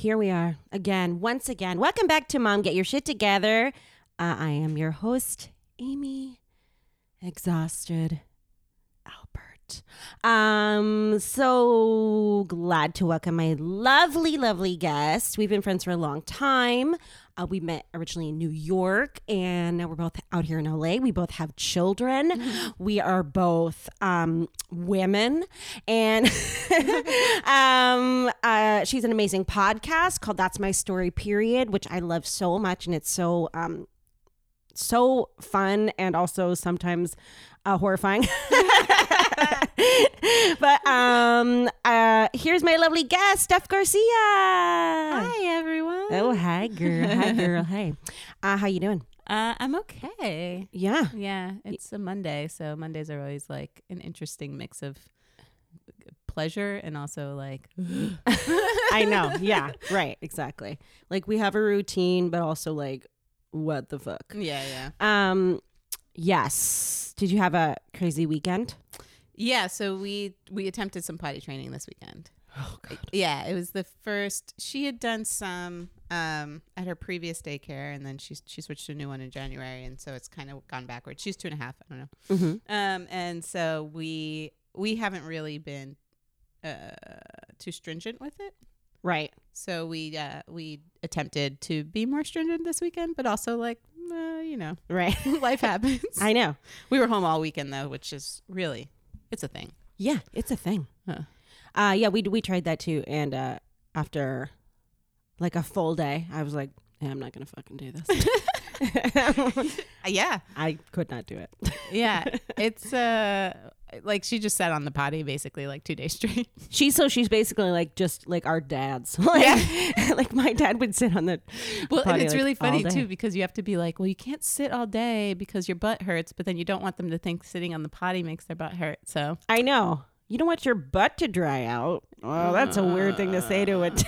here we are again, once again. Welcome back to Mom Get Your Shit Together. Uh, I am your host, Amy, exhausted Albert. Um, so glad to welcome my lovely, lovely guest. We've been friends for a long time. Uh, we met originally in New York, and now we're both out here in LA. We both have children. We are both um, women, and um, uh, she's an amazing podcast called "That's My Story." Period, which I love so much, and it's so um, so fun and also sometimes uh, horrifying. but um, uh, here's my lovely guest, Steph Garcia. Hi everyone. Oh, hi, girl. Hi, girl. Hey. Uh, how you doing? Uh, I'm okay. Yeah. Yeah, it's a Monday, so Mondays are always like an interesting mix of pleasure and also like I know. Yeah. Right. Exactly. Like we have a routine, but also like, what the fuck? yeah, yeah. Um, yes. Did you have a crazy weekend? Yeah, so we we attempted some potty training this weekend. Oh God. Yeah, it was the first. She had done some um, at her previous daycare, and then she she switched to a new one in January, and so it's kind of gone backwards. She's two and a half. I don't know. Mm-hmm. Um, and so we we haven't really been uh, too stringent with it. Right. So we uh, we attempted to be more stringent this weekend, but also like uh, you know Right. life happens. I know. we were home all weekend though, which is really it's a thing. Yeah, it's a thing. Huh. Uh, yeah, we we tried that too, and uh, after like a full day, I was like, yeah, I'm not gonna fucking do this. Yeah, I could not do it. yeah. It's uh like she just sat on the potty basically like two days straight. She's so she's basically like just like our dads. Like, like my dad would sit on the Well, potty, and it's like, really funny too because you have to be like, well, you can't sit all day because your butt hurts, but then you don't want them to think sitting on the potty makes their butt hurt. So I know. You don't want your butt to dry out. Well, that's a weird thing to say to it.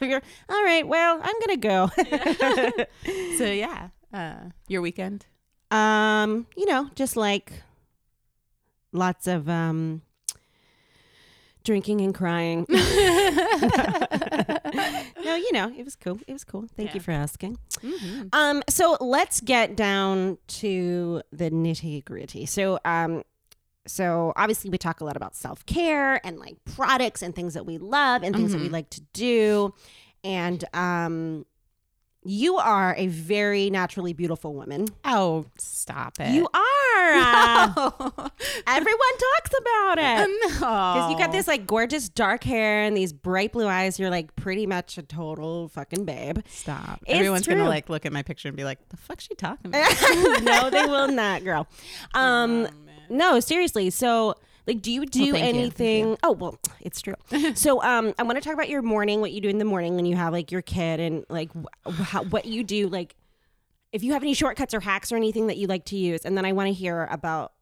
You're, All right, well, I'm gonna go. so yeah, uh, your weekend. um, you know, just like lots of um drinking and crying. no, you know, it was cool. It was cool. Thank you for asking. Mm-hmm. Um, so let's get down to the nitty gritty. So, um, so obviously we talk a lot about self care and like products and things that we love and things that we Mhm. like to do, and um, you are a very naturally beautiful woman. Oh, stop it! You are. No. everyone talks about it. no. Because you got this like gorgeous dark hair and these bright blue eyes. You're like pretty much a total fucking babe. Stop. It's Everyone's true. gonna like look at my picture and be like, "The fuck's she talking about?" no, they will not, girl. Um, Oh, no, seriously. So, like, do you do Well, thank you. Anything? Oh, well, it's true. so, um, I want to talk about your morning, what you do in the morning when you have like your kid, and like wh- how, what you do, like if you have any shortcuts or hacks or anything that you like to use, and then I want to hear about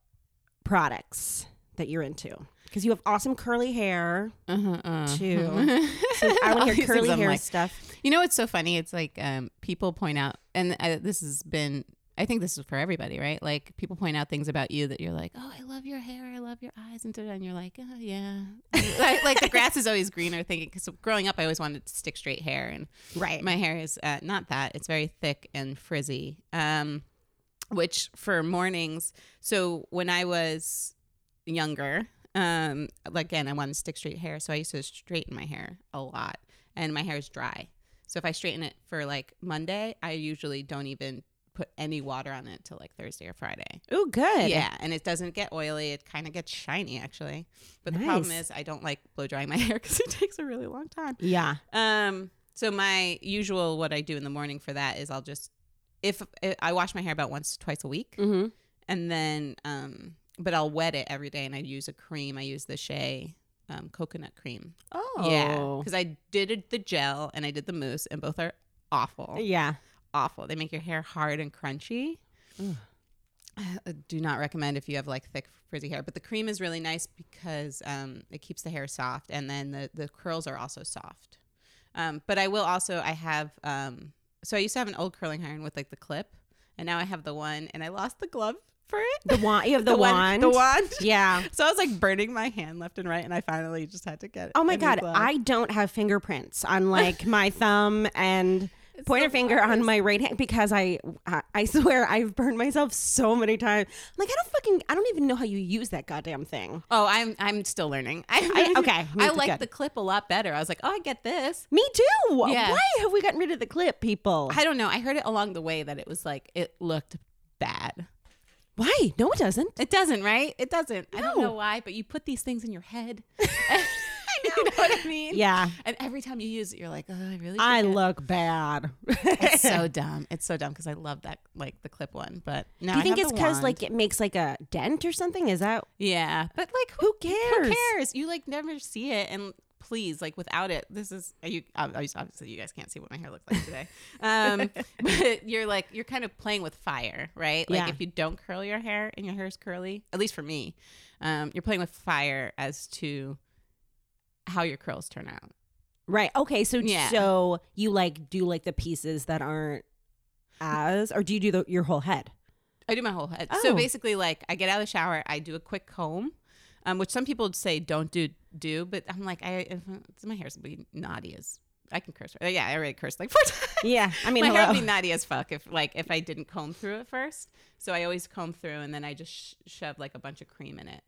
products that you're into because you have awesome curly hair Uh-huh, uh. too. So I want to hear curly hair like, stuff. You know what's so funny? It's like um, people point out, and I, this has been. I think this is for everybody, right? Like people point out things about you that you're like, "Oh, I love your hair, I love your eyes," and, and you're like, "Oh, yeah." like, like the grass is always greener. Thinking because growing up, I always wanted to stick straight hair, and Right. my hair is uh, not that. It's very thick and frizzy. Um, which for mornings. So when I was younger, um, like, again, I wanted to stick straight hair, so I used to straighten my hair a lot, and my hair is dry. So if I straighten it for like Monday, I usually don't even put any water on it till like Thursday or Friday. Oh, good. Yeah, and it doesn't get oily. It kind of gets shiny actually. But the problem is I don't like blow drying my hair because it takes a really long time. Yeah. Um. So my usual what I do in the morning for that is I'll just if, if I wash my hair about once twice a week, Mm-hmm. and then um, but I'll wet it every day, and I use a cream. I use the Shea um, coconut cream. Oh. Yeah, because I did the gel and I did the mousse, and both are awful, Yeah. Awful. They make your hair hard and crunchy. Ugh. I do not recommend if you have like thick frizzy hair, but the cream is really nice because um, it keeps the hair soft, and then the the curls are also soft. Um, but I will also I have um, so I used to have an old curling iron with like the clip, and now I have the one, and I lost the glove for it. The wand. You have the, one- wand. the wand. Yeah. So I was like burning my hand left and right, and I finally just had to get. It. Oh my god. I don't have fingerprints on like my thumb and pointer finger on my right hand because I, I I swear I've burned myself so many times. I'm like I don't fucking I don't even know how you use that goddamn thing. Oh, I'm I'm still learning. I, I- okay, I like the clip a lot better. I was like, oh, I get this. Me too. Yeah. Why have we gotten rid of the clip, people? I don't know. I heard it along the way that it was like it looked bad. Why? No, it doesn't. It doesn't, right? It doesn't. I don't know why, but you put these things in your head. you know what I mean? Yeah, And every time you use it, you're like, oh, I really. I look bad. It's so dumb. It's so dumb because I love that, like the clip one. But no, Do you I think it's because like it makes like a dent or something? Is that yeah, but like who, who cares? who cares? You like never see it, and please, like without it, this is you. Obviously, obviously, you guys can't see what my hair looks like today. Um, but you're like you're kind of playing with fire, right? Like Yeah. if you don't curl your hair and your hair is curly, at least for me, um, you're playing with fire as to how your curls turn out. Right. Okay. So Yeah. so you like do like the pieces that aren't as, or do you do the, your whole head? I do my whole head. Oh. So basically, like I get out of the shower, I do a quick comb, um, which some people would say don't do do, but I'm like I if, my hair's be naughty as I can curse. Yeah, I already cursed like four times. Yeah. I mean, my hair hello. would be naughty as fuck if like if I didn't comb through it first. So I always comb through and then I just sh- shove like a bunch of cream in it.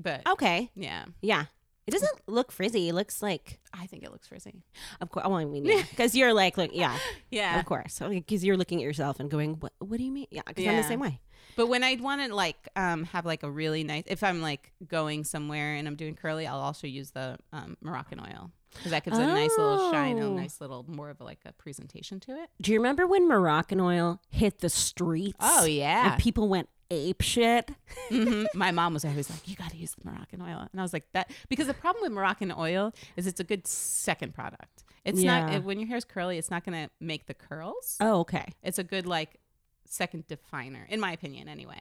But okay. yeah, Yeah. It doesn't look frizzy. It looks like, I think it looks frizzy. of course. Well, I mean, yeah, because you're like, look, yeah, Yeah, of course. Because you're looking at yourself and going, what? What do you mean? Yeah. Because I'm the same way. But when I want to like um, have like a really nice, if I'm like going somewhere and I'm doing curly, I'll also use the um, Moroccan oil because that gives a nice little shine, a Oh. nice little more of like a presentation to it. Do you remember when Moroccan oil hit the streets? Oh yeah, And people went ape shit. Mhm. my mom was always like, "You got to use the Moroccan oil," and I was like, "That," because the problem with Moroccan oil is it's a good second product. It's not Yeah. it, when your hair is curly, it's not going to make the curls. Oh, okay. It's a good like second definer, in my opinion, anyway.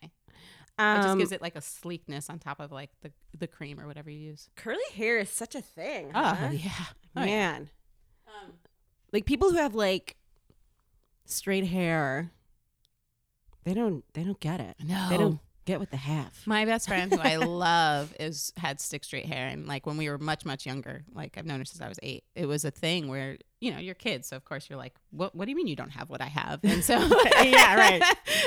It Um, just gives it like a sleekness on top of like the the cream or whatever you use. curly hair is such a thing. Oh huh? yeah, Oh, yeah. man. Um, Like people who have like straight hair, they don't they don't get it. no, They don't get what they have. My best friend, who I love, is had stick straight hair, and like when we were much much younger, like I've known her since I was eight. It was a thing where you know you're kids, so of course you're like, what What do you mean you don't have what I have? And so Yeah, right.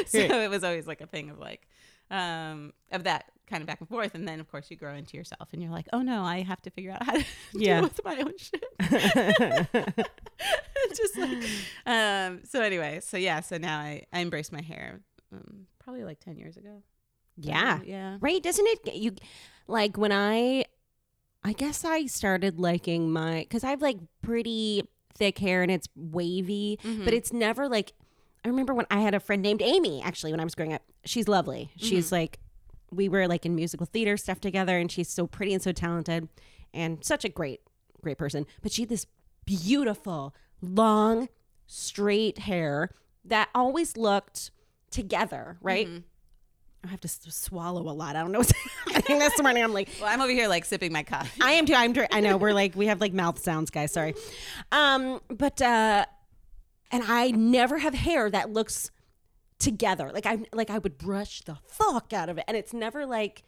so Right. it was always like a thing of like, um, of that kind of back and forth, and then of course you grow into yourself, and you're like, oh no, I have to figure out how to Yeah. deal with my own shit. Just like, um. So anyway, so yeah, so now I I embrace my hair. Um, probably like ten years ago. yeah. yeah. Right? Doesn't it get you like when I I guess I started liking my cuz I have like pretty thick hair and it's wavy, Mm-hmm. but it's never like I remember when I had a friend named Amy actually when I was growing up. She's lovely. She's like we were like in musical theater stuff together and she's so pretty and so talented and such a great great person. But she had this beautiful long straight hair that always looked together, right? Mm-hmm. I have to swallow a lot. I don't know what's happening this morning. I'm like, Well, I'm over here like sipping my coffee. I am too. I'm. I know we're like we have like mouth sounds, guys. Sorry, um, but uh, and I never have hair that looks together. Like I like I would brush the fuck out of it, and it's never like,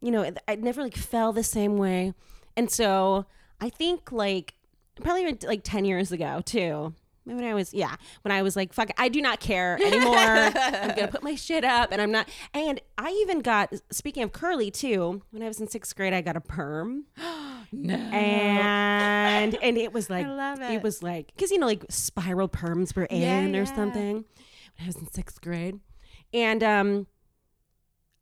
you know, it, never like fell the same way. And so I think like probably like ten years ago too. When I was yeah, when I was like fuck, I do not care anymore. I'm gonna put my shit up, and I'm not. And I even got speaking of curly too. When I was in sixth grade, I got a perm no. and and it was like it it. was like because you know like spiral perms were in Yeah, or yeah. something when I was in sixth grade, and um,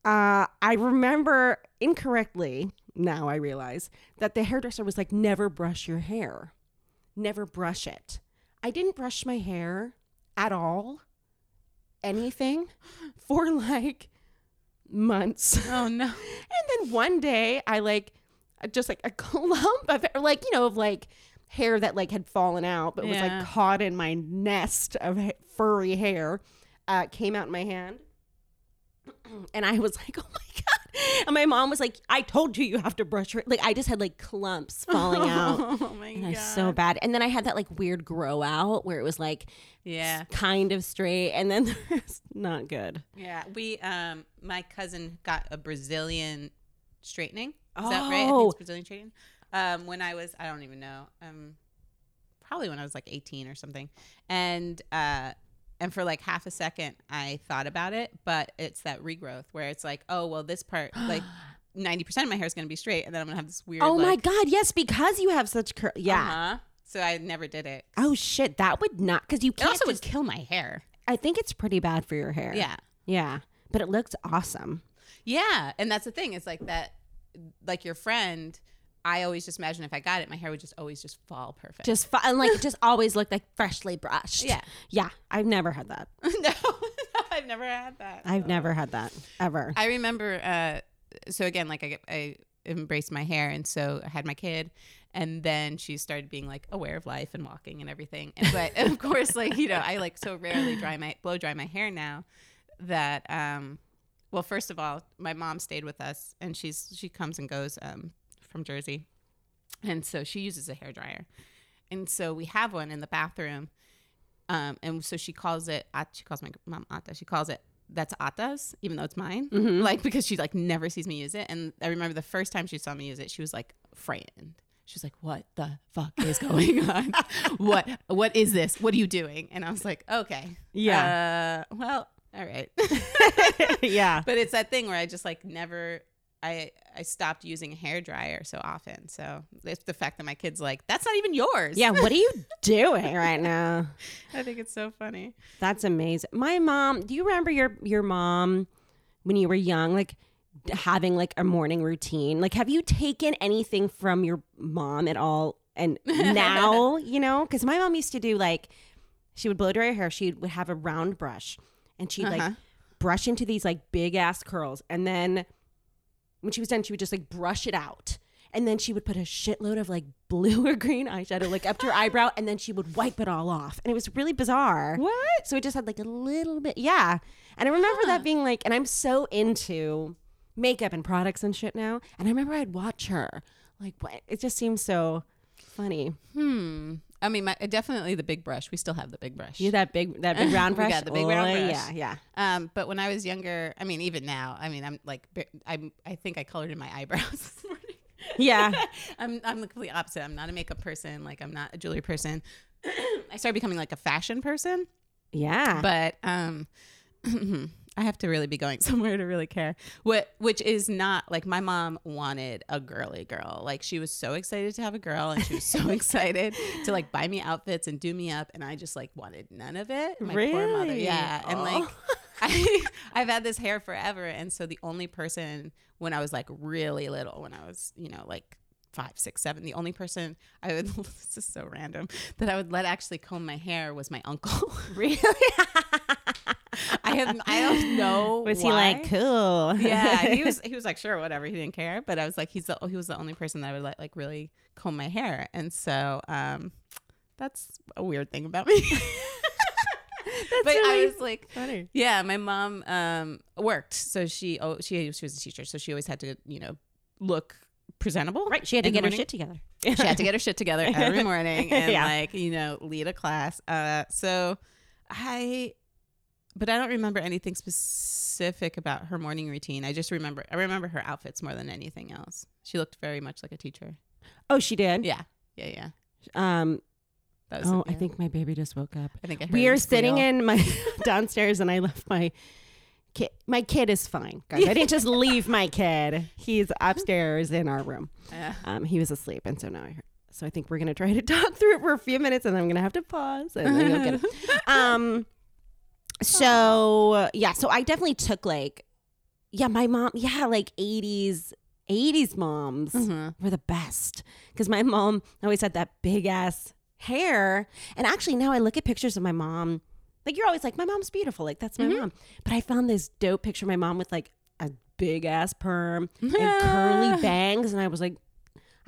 uh, I remember incorrectly now I realize that the hairdresser was like never brush your hair, never brush it. I didn't brush my hair at all, anything, for like months. Oh no. And then one day I like just like a clump of like, you know, of like hair that like had fallen out, but was like caught in my nest of ha- furry hair, uh, came out in my hand. And I was like, oh my God. and my mom was like, "I told you you have to brush your like." I just had like clumps falling out. Oh my And god. it was so bad. And then I had that like weird grow out where it was like yeah. kind of straight and then there's not good. Yeah. We um my cousin got a Brazilian straightening. Is that right? I think Oh. it's Brazilian straightening. Um when I was I don't even know. Um probably when I was like 18 or something. And uh and for like half a second I thought about it, but it's that regrowth where it's like, oh well this part like 90% of my hair is going to be straight and then I'm going to have this weird Oh my god, yes, because you have such cur- yeah. uh-huh. So I never did it. Oh shit, that would not because you can't. also would just- kill my hair. I think it's pretty bad for your hair. Yeah. yeah, but it looks awesome. Yeah, and that's the thing. It's like that, like your friend. I always just imagine if I got it, my hair would just always just fall perfect. Just fu- and like it just always looked like freshly brushed. Yeah. yeah. I've never had that. no, I've never had that. I've never had that ever. I remember. Uh, so again, like I, I embraced my hair, and so I had my kid, and then she started being like aware of life and walking and everything. And, but of course, like you know, I like so rarely dry my blow dry my hair now that um, well, first of all, my mom stayed with us, and she's she comes and goes um from Jersey, and so she uses a hair dryer, and so we have one in the bathroom. Um, and so she calls it, she calls my mom Ata. She calls it, that's Ata's, even though it's mine. Like, because she like never sees me use it. And I remember the first time she saw me use it, she was like frightened. She was like, "What the fuck is going on? what what is this? What are you doing?" And I was like, "Okay, Yeah. uh, well, all right." yeah. but it's that thing where I just like never I I stopped using a hair dryer so often. So it's the fact that my kid's like, that's not even yours. Yeah, what are you doing right now? I think it's so funny. That's amazing. My mom, do you remember your your mom when you were young like having like a morning routine? Like have you taken anything from your mom at all and now, you know, cuz my mom used to do like she would blow dry her hair, she would have a round brush and she'd Uh-huh. like brush into these like big ass curls and then when she was done she would just like brush it out. And then she would put a shitload of like blue or green eyeshadow like up to her eyebrow and then she would wipe it all off. And it was really bizarre. What? So it just had like a little bit, yeah. And I remember that being like, and I'm so into makeup and products and shit now. And I remember I'd watch her, like, what? It just seems so funny. Hmm. I mean, my, definitely the big brush. We still have the big brush. You that big, that big round We brush. got the big round Oh, brush. Yeah, yeah. Um, but when I was younger, I mean, even now, I mean, I'm like, I'm, I think I colored in my eyebrows this morning. Yeah. I'm, I'm the complete opposite. I'm not a makeup person. Like, I'm not a jewelry person. I started becoming like a fashion person, Yeah. but um, I have to really be going somewhere to really care. What, which is not like my mom wanted a girly girl. Like, she was so excited to have a girl, and she was so excited to like buy me outfits and do me up, and I just like wanted none of it. My poor mother, Really? yeah, and like. I, I've had this hair forever. And so the only person when I was like really little, when I was, you know, like five, six, seven, the only person I would, this is so random, that I would let actually comb my hair was my uncle. really? I have, I don't know. Was he like, cool? yeah, he was, he was like, sure, whatever. He didn't care. But I was like, he's the, he was the only person that I would let like really comb my hair. And so, um, that's a weird thing about me. but I was like, funny. Yeah, my mom um, worked, so she oh she she was a teacher, so she always had to you know look presentable. Right. She had to get her shit together. She had to get her shit together every morning and Yeah. like you know lead a class. Uh, so I, but I don't remember anything specific about her morning routine. I just remember I remember her outfits more than anything else. She looked very much like a teacher. Oh, she did? Yeah, yeah, yeah. Um, That was oh. I think my baby just woke up. I think I we are sitting in my downstairs and I left my kid. My kid is fine, guys. I didn't just leave my kid. He's upstairs in our room. Yeah. Um, he was asleep, and so now I heard. So I think we're gonna try to talk through it for a few minutes, and then I'm gonna have to pause, and then you'll get it. Um. So yeah, so I definitely took like, yeah, my mom, yeah, like 80s, 80s moms Mhm. were the best because my mom always had that big ass hair. And actually, now I look at pictures of my mom. Like you're always like, my mom's beautiful. Like that's my mom. But I found this dope picture of my mom with like a big ass perm and curly bangs, and I was like,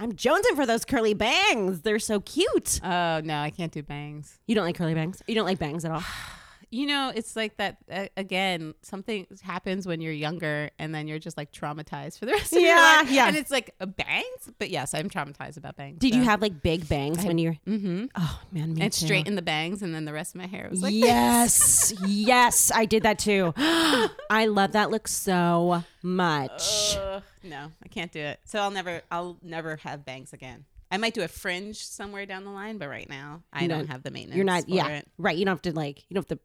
I'm jonesing for those curly bangs. They're so cute. Oh no, I can't do bangs. You don't like curly bangs? You don't like bangs at all? You know, it's like that uh, again. Something happens when you're younger, and then you're just like traumatized for the rest of your life. yeah. Yeah. And it's like a bangs, but yes, I'm traumatized about bangs. Did you have like big bangs when you're? Mm-hmm. Oh man, me And too. straighten the bangs, and then the rest of my hair was like yes, yes, I did that too. I love that look so much. Ugh, no, I can't do it. So I'll never, I'll never have bangs again. I might do a fringe somewhere down the line, but right now I You don't have the maintenance. You're not, yeah, it. right. You don't have to like, you don't have to.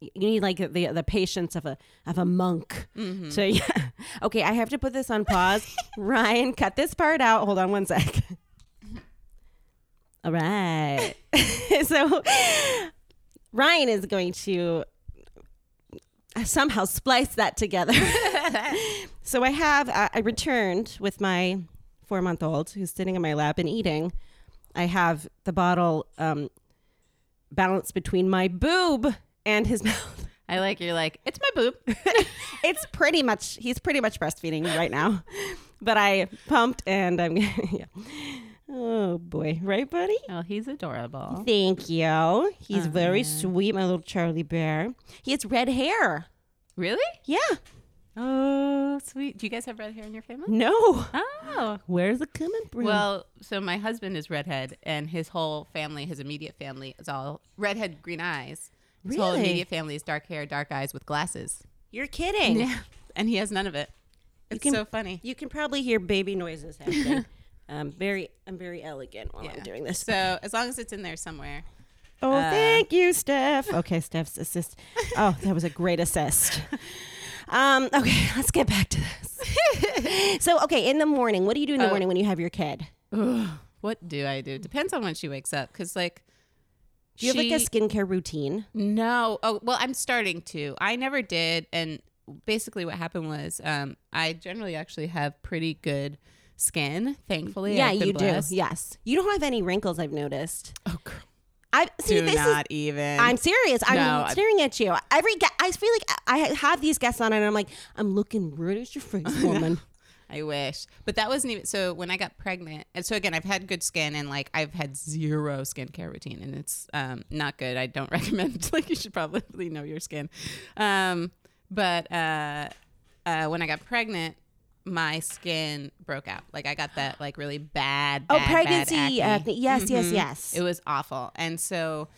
You need like the the patience of a of a monk. Mhm. So yeah, okay. I have to put this on pause. Ryan, cut this part out. Hold on one sec. All right. so Ryan is going to somehow splice that together. so I have uh, I returned with my four month old who's sitting in my lap and eating. I have the bottle um, balanced between my boob and his mouth. I like you're like it's my boob. it's pretty much he's pretty much breastfeeding right now, but I pumped and I'm yeah. Oh boy, right, buddy? oh, he's adorable. Thank you. He's Oh, very sweet, my little Charlie bear. He has red hair. Really? Yeah. Oh, sweet. Do you guys have red hair in your family? No. Oh. Where's it coming from? Well, so my husband is redhead, and his whole family, his immediate family, is all redhead, green eyes. His whole Really? immediate family is dark hair, dark eyes with glasses. you're kidding. Yeah, and he has none of it. It's can- so funny. You can probably hear baby noises happening. um, very, I'm very elegant while I'm doing this. So as long as it's in there somewhere. Oh, Uh, thank you, Steph. Okay, Steph's assist. Oh, that was a great assist. Um, okay, let's get back to this. so, okay, in the morning, what do you do in the Oh. morning when you have your kid? What do I do? Depends on when she wakes up. Cause like, Do you have like a skincare routine? No. Oh, well, I'm starting to. I never did. And basically, what happened was um, I generally actually have pretty good skin, thankfully. yeah, you blessed. do. Yes, you don't have any wrinkles. I've noticed. Oh, girl. I see. Do this is. not even. I'm serious. I'm No, staring at you. Every I feel like I have these guests on, and I'm like, I'm looking right at your face, woman. I wish. But that wasn't even so when I got pregnant. And so again, I've had good skin and like I've had zero skincare routine and it's um not good. I don't recommend like you should probably know your skin. Um but uh uh when I got pregnant my skin broke out. Like I got that like really bad, oh, bad, bad pregnancy. acne. acne. Yes, yes, Mhm. yes. It was awful. And so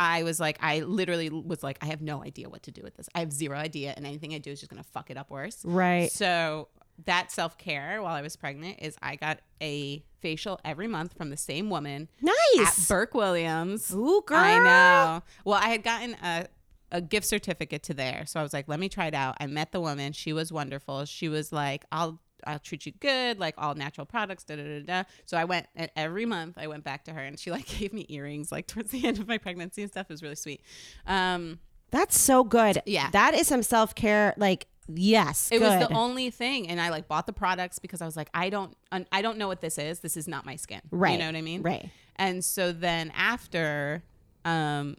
I was like, I literally was like, I have no idea what to do with this. I have zero idea, and anything I do is just gonna fuck it up worse. right. So that self care while I was pregnant is I got a facial every month from the same woman at Nice. Burke Williams. Ooh, girl. I know. Well, I had gotten a a gift certificate to there, so I was like, let me try it out. I met the woman. She was wonderful. She was like, I'll. I'll treat you good, like all natural products, da da da da. So I went and every month. I went back to her, and she like gave me earrings, like towards the end of my pregnancy and stuff. It was really sweet. Um, That's so good. Yeah. That is some self care. Like, yes. it was the only thing and i like bought the products because i was like i don't i don't know what this is this is not my skin Right. you know what i mean Right. and so then after um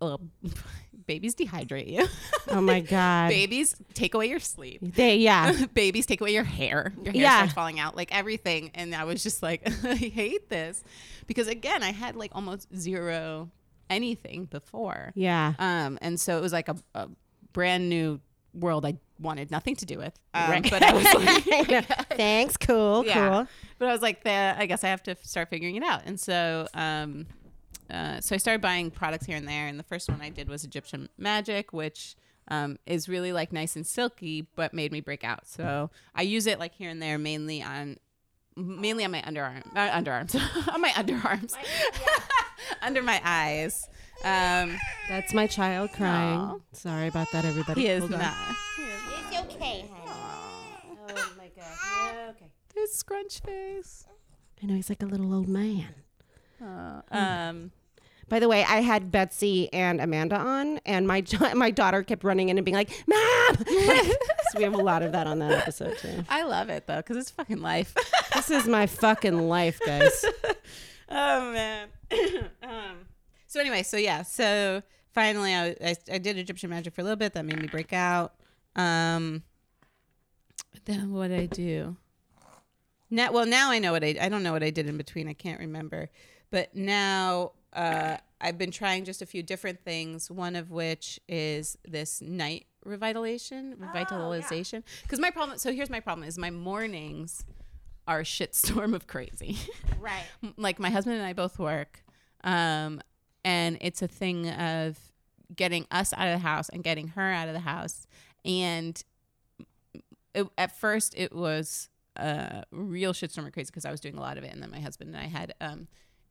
uh, babies dehydrate you Oh my God. babies take away your sleep They, yeah. babies take away your hair your hair Yeah. starts falling out like everything and i was just like i hate this because again i had like almost zero anything before Yeah. um, and so it was like a, a brand new world I wanted nothing to do with. Um, Right. But I was like, Thanks. Cool. Yeah. Cool. but I was like, I guess I have to start figuring it out. And so, um, uh, so I started buying products here and there. And the first one I did was Egyptian Magic, which um, is really like nice and silky, but made me break out. So I use it like here and there, mainly on. Mainly on my underarm, uh, underarms, on my underarms, under my eyes. Um, That's my child crying. Sorry about that, everybody. he is Hold not. It's okay, honey. Oh my God. Okay. His scrunch face. I know he's like a little old man. Uh, um, By the way, I had Betsy and Amanda on, and my my daughter kept running in and being like, "Mom!" so we have a lot of that on that episode too. I love it though because it's fucking life. This is my fucking life, guys. oh man. um, so anyway, so yeah, so finally I, I I did Egyptian magic for a little bit. That made me break out. Um, then what did I do? Now, well, now I know what I I don't know what I did in between. I can't remember. But now uh, I've been trying just a few different things. One of which is this night revitalization, revitalization. Because my problem. So here's my problem: is my mornings are a shitstorm of crazy. Right. like my husband and I both work, um, and it's a thing of getting us out of the house and getting her out of the house. And it, at first, it was a real shitstorm of crazy because I was doing a lot of it, and then my husband and I had um,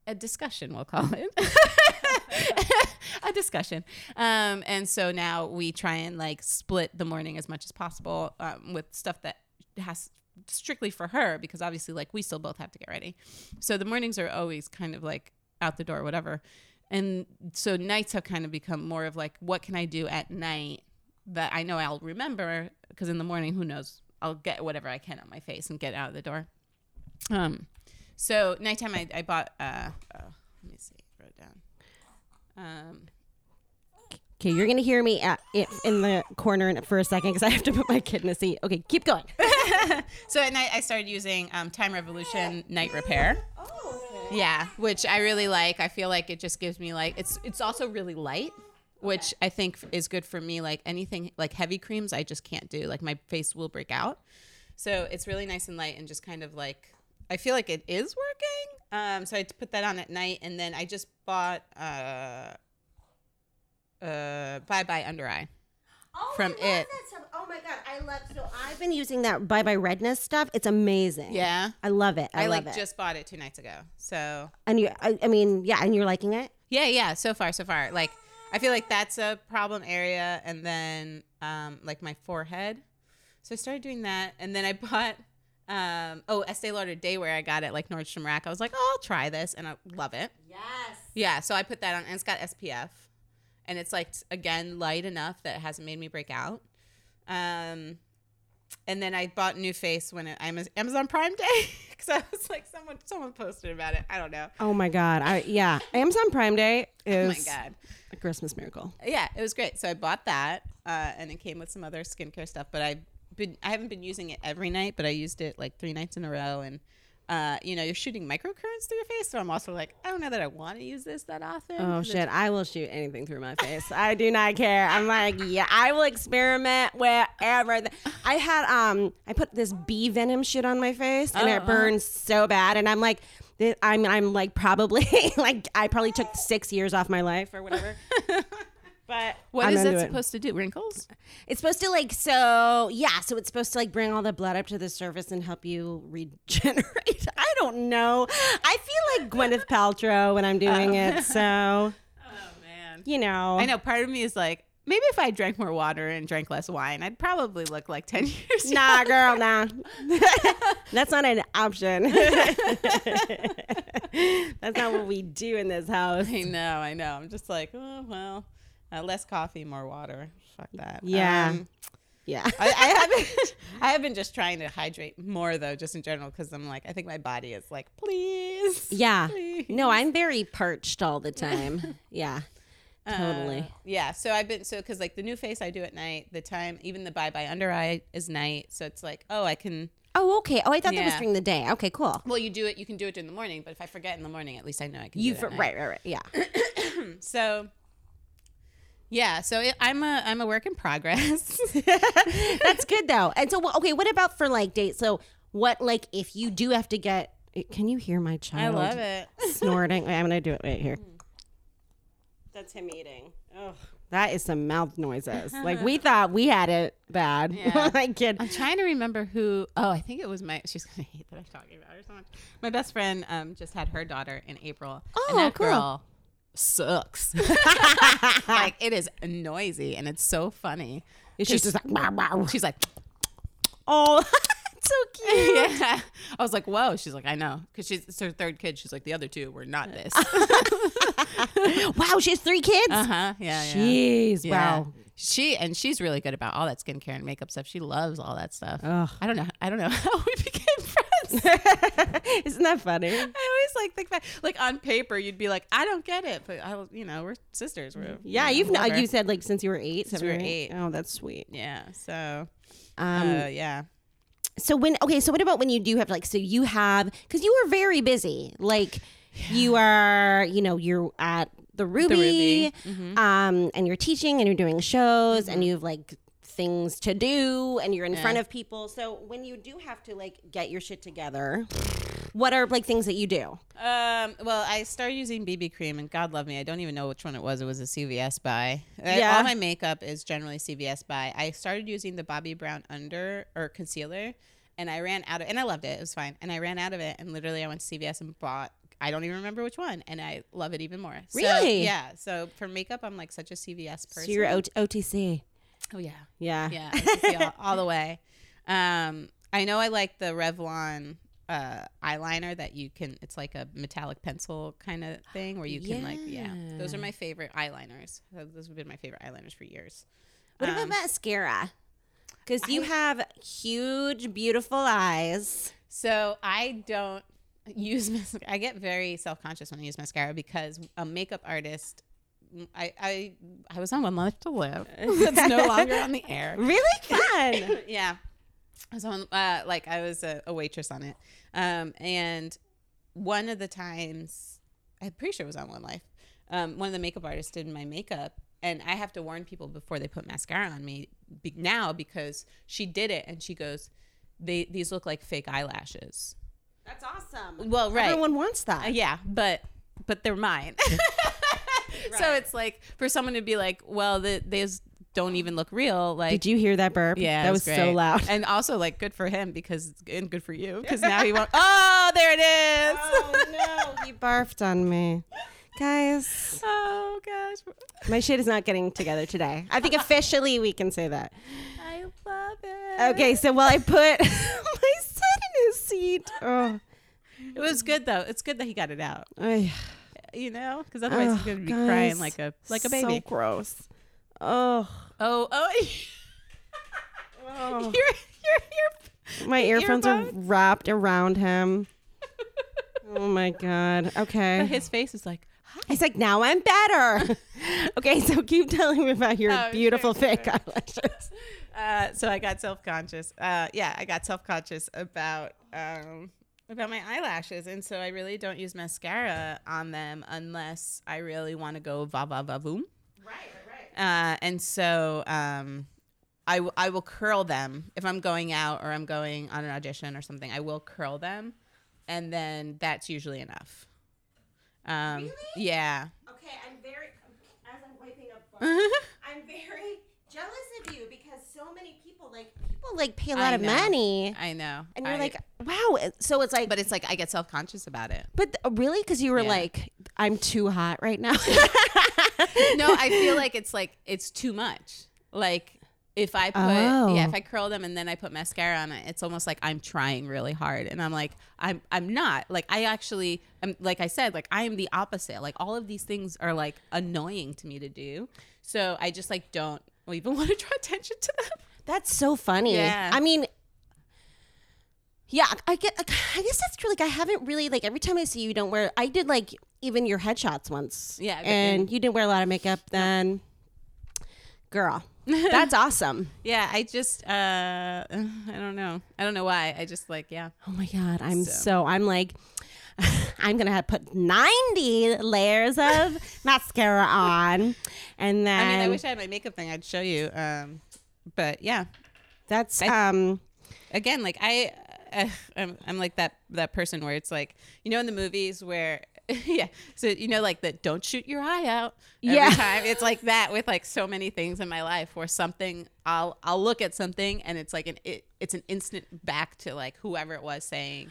a discussion. We'll call it a discussion. Um, and so now we try and like split the morning as much as possible um, with stuff that has strictly for her because obviously like we still both have to get ready. So the mornings are always kind of like out the door, whatever. And so nights have kind of become more of like, what can I do at night that I know I'll remember? Because in the morning, who knows? I'll get whatever I can on my face and get out of the door. Um, so nighttime, I, I bought. Uh, oh, let me see. Wrote down. Um, Okay, you're gonna hear me at, it in the corner for a second because I have to put my kid in a seat. Okay, keep going. so at night, I started using um, Time Revolution Night Repair. Oh, Yeah, which I really like. I feel like it just gives me like it's it's also really light, which I think is good for me. Like anything like heavy creams, I just can't do. Like my face will break out. So it's really nice and light and just kind of like I feel like it is working. Um, so I put that on at night, and then I just bought uh, uh, Bye Bye Under Eye. Oh, From it. that stuff. Oh my god, I love. So I've been using that Bye Bye Redness stuff. It's amazing. Yeah, I love it. I, I, love like it. just bought it two nights ago. So and you, I, I mean, yeah, and you're liking it. Yeah, yeah. So far, so far. Like, I feel like that's a problem area, and then um, like my forehead. So I started doing that, and then I bought um, oh Estee Lauder Daywear. I got it like Nordstrom Rack. I was like, oh, I'll try this, and I love it. Yes. Yeah, so I put that on, and it's got SPF, and it's like again light enough that it hasn't made me break out. Um, and then I bought NuFACE when it, I'm Amazon Prime Day because I was like, someone someone posted about it. I don't know. Oh my god. I yeah. Amazon Prime Day is Oh my god. a Christmas miracle. yeah, it was great. So I bought that, uh, and it came with some other skincare stuff. But I've been I haven't been using it every night, but I used it like three nights in a row. And uh, you know, you're shooting microcurrents through your face, so I'm also like, I don't know that I want to use this that often. Oh shit! I will shoot anything through my face. I do not care. I'm like, yeah, I will experiment wherever. th- I had um, I put this bee venom shit on my face, and Oh, it uh-huh. burns so bad. And I'm like, I'm I'm like probably like I probably took six years off my life or whatever. but What I'm is that it. supposed to do? Wrinkles? It's supposed to like so yeah. So it's supposed to like bring all the blood up to the surface and help you regenerate. I don't know. I feel like Gwyneth Paltrow when I'm doing oh. it. So Oh man. you know, I know. Part of me is like, maybe if I drank more water and drank less wine, I'd probably look like ten years. Nah, girl, nah. That's not an option. That's not what we do in this house. I know, I know. I'm just like, oh well, uh, less coffee, more water. Fuck that. Yeah. Um, Yeah. I, I haven't I have been just trying to hydrate more though, just in general, because I'm like, I think my body is like, please. Yeah. please. No, I'm very parched all the time. Yeah. Uh, Totally. yeah. So I've been so because like the NuFACE I do at night, the time even the bye bye under eye is night, so it's like, oh, I can. Oh, okay. Oh, I thought that was during the day. Okay, cool. Well, you do it. You can do it during the morning, but if I forget in the morning, at least I know I can. You do it for, at night. right, right, right. Yeah. So. Yeah, so it, I'm a I'm a work in progress. That's good though. And so, okay, what about for like dates? So, what like if you do have to get? Can you hear my child? I love it. snorting. Wait, I'm gonna do it right here. That's him eating. Oh, that is some mouth noises. Like we thought we had it bad. Yeah. my kid. I'm trying to remember who. Oh, I think it was my. She's gonna hate that I'm talking about her so much. My best friend um, just had her daughter in April. Oh, and that cool. girl sucks. like it is noisy and it's so funny. She's just like, "Wow, wow." She's like, oh, so cute. yeah. I was like, whoa. She's like, I know, because she's it's her third kid. She's like, the other two were not this. wow, she has three kids. uh huh. Yeah. Yeah. Jeez, Yeah. wow. She and she's really good about all that skincare and makeup stuff. She loves all that stuff. Ugh. I don't know. I don't know how we became friends. Isn't that funny? I always like think back, like on paper, you'd be like, I don't get it, but I, you know, we're sisters. We're Yeah, you you've know, known, whatever. you said like since you were eight, Since seven we were eight. Oh, that's sweet. yeah. So, Um, uh, yeah. so when okay, so what about when you do have like so you have because you were very busy, like you are, you know, you're at the Ruby, Ruby. Mhm. um, and you're teaching and you're doing shows and you have like things to do and you're in Yeah. front of people. So when you do have to like get your shit together, what are like things that you do? Um, well, I started using BB cream, and God love me, I don't even know which one it was. It was a CVS buy. Uh, Yeah. All my makeup is generally CVS buy. I started using the Bobbi Brown under or concealer, and I ran out of, and I loved it. It was fine, and I ran out of it, and literally I went to CVS and bought. I don't even remember which one, and I love it even more. So, Really? yeah. So for makeup, I'm like such a CVS person. So you're O- OTC. Oh yeah, Yeah. yeah, all, all the way. Um, I know I like the Revlon uh, eyeliner that you can. It's like a metallic pencil kind of thing where you can like, yeah. Those are my favorite eyeliners. Those have been my favorite eyeliners for years. What about Um, mascara? Because you have huge, beautiful eyes. So I don't use mascara. I get very self conscious when I use mascara because a makeup artist. I, I I was on One Life to Live. It's no longer on the air. Really fun. yeah. I was on, uh, like, I was a, a waitress on it. Um, and one of the times, I'm pretty sure it was on One Life, um, one of the makeup artists did my makeup. And I have to warn people before they put mascara on me be- now because she did it and she goes, they, these look like fake eyelashes. That's awesome. Well, right. Everyone wants that. Uh, yeah, but but they're mine. So it's like for someone to be like, well, the, these don't even look real. Like, Did you hear that burp? Yeah, that was, so loud. and also like good for him because and good for you because now he won't. Oh, there it is. oh no, he barfed on me. Guys, Oh gosh, my shit is not getting together today. I think officially we can say that. I love it. Okay, so while I put my son in his seat, oh, it was good though. It's good that he got it out. ay, You know, because otherwise oh, he's gonna be guys, crying like a like a baby. So gross. Oh, Oh, oh, oh. you're you're you're my earphones are wrapped around him. Oh my god. Okay. his face is like. He's like, now I'm better. okay, so keep telling me about your Oh, beautiful sure, fake sure. eyelashes. Uh, so I got self conscious. Uh, yeah, I got self conscious about um, about my eyelashes, and so I really don't use mascara on them unless I really want to go va va va voom. Right, right, Uh, and so um, I w- I will curl them if I'm going out or I'm going on an audition or something. I will curl them, and then that's usually enough. Um, Really? Yeah. Okay, I'm very, as I'm wiping up, I'm very jealous of you because so many people like people like pay a lot I of know. money, I know. and you're I- like, wow. Uh, so it's like, but it's like I get self conscious about it. but th- really, because you were Yeah. like, I'm too hot right now. no, I feel like it's like it's too much. Like if I put Oh. yeah, if oh. I curl them and then I put mascara on it, it's almost like I'm trying really hard, and I'm like I'm I'm not. Like I actually am. Like I said, like I am the opposite. Like all of these things are like annoying to me to do, so I just like don't even want to draw attention to them. That's so funny. Yeah. I mean, yeah, I get. I guess that's true. Like, I haven't really like every time I see you, you don't wear. I did like even your headshots once. Yeah, and you didn't wear a lot of makeup then. Girl, that's awesome. Yeah, I just uh I don't know. I don't know why. I just like yeah. Oh my god, I'm so, So. I'm like. I'm gonna have put 90 layers of mascara on, and then I mean, I wish I had my makeup thing. I'd show you. Um, but yeah, that's I- um again like i uh, I'm, I'm like that that person where it's like you know in the movies where yeah so you know like that. don't shoot your eye out every Yeah. time it's like that with like so many things in my life where something i'll i'll look at something and it's like an it, it's an instant back to like whoever it was saying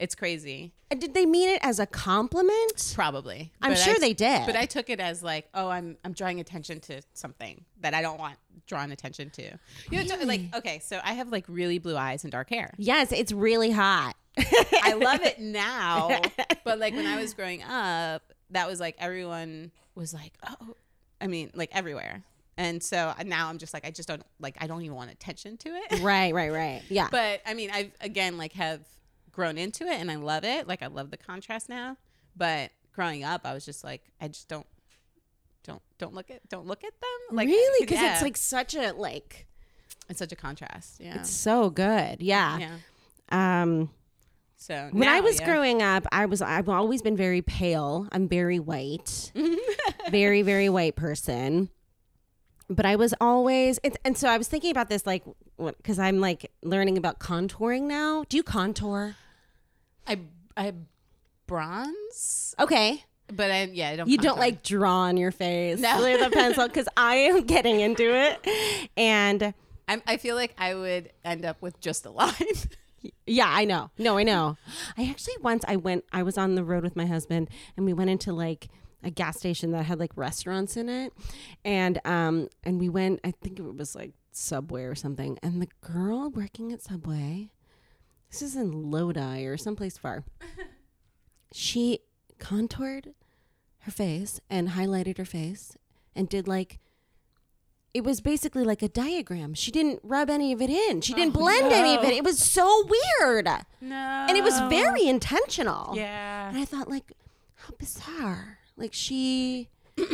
it's crazy uh, did they mean it as a compliment? probably I'm But sure I- they did. but i took it as like oh i'm i'm drawing attention to something that i don't want drawn attention to you know, like okay so i have like really blue eyes and dark hair Yes, it's really hot. I love it now. But like when I was growing up, that was like everyone was like, oh, I mean, like everywhere. And so uh, now I'm just like, I just don't like, I don't even want attention to it. right, right, right. Yeah. But I mean, I've again like have grown into it and I love it. Like I love the contrast now. But growing up, I was just like, I just don't, don't, don't look at, don't look at them. Like really, because yeah. it's like such a like it's such a contrast. Yeah. it's so good. Yeah. yeah. Um. So When I was yeah. growing up, I was I've always been very pale. I'm very white. very very white person. But I was always and so I was thinking about this like cuz I'm like learning about contouring now. Do you contour? I I bronze, Okay. but I yeah I don't. You don't like draw on your face No. with a pencil cuz I am getting into it. And I'm, I feel like I would end up with just a line. Yeah, I know. No, I know. I actually once I went I was on the road with my husband and we went into like a gas station that had like restaurants in it. And um and we went I think it was like Subway or something. And the girl working at Subway this is in Lodi or someplace far. She contoured her face and highlighted her face and did like it was basically like a diagram. She didn't rub any of it in. She didn't Oh, blend any of it. It was so weird. No, And it was very intentional. yeah. And I thought like how bizarre. Like she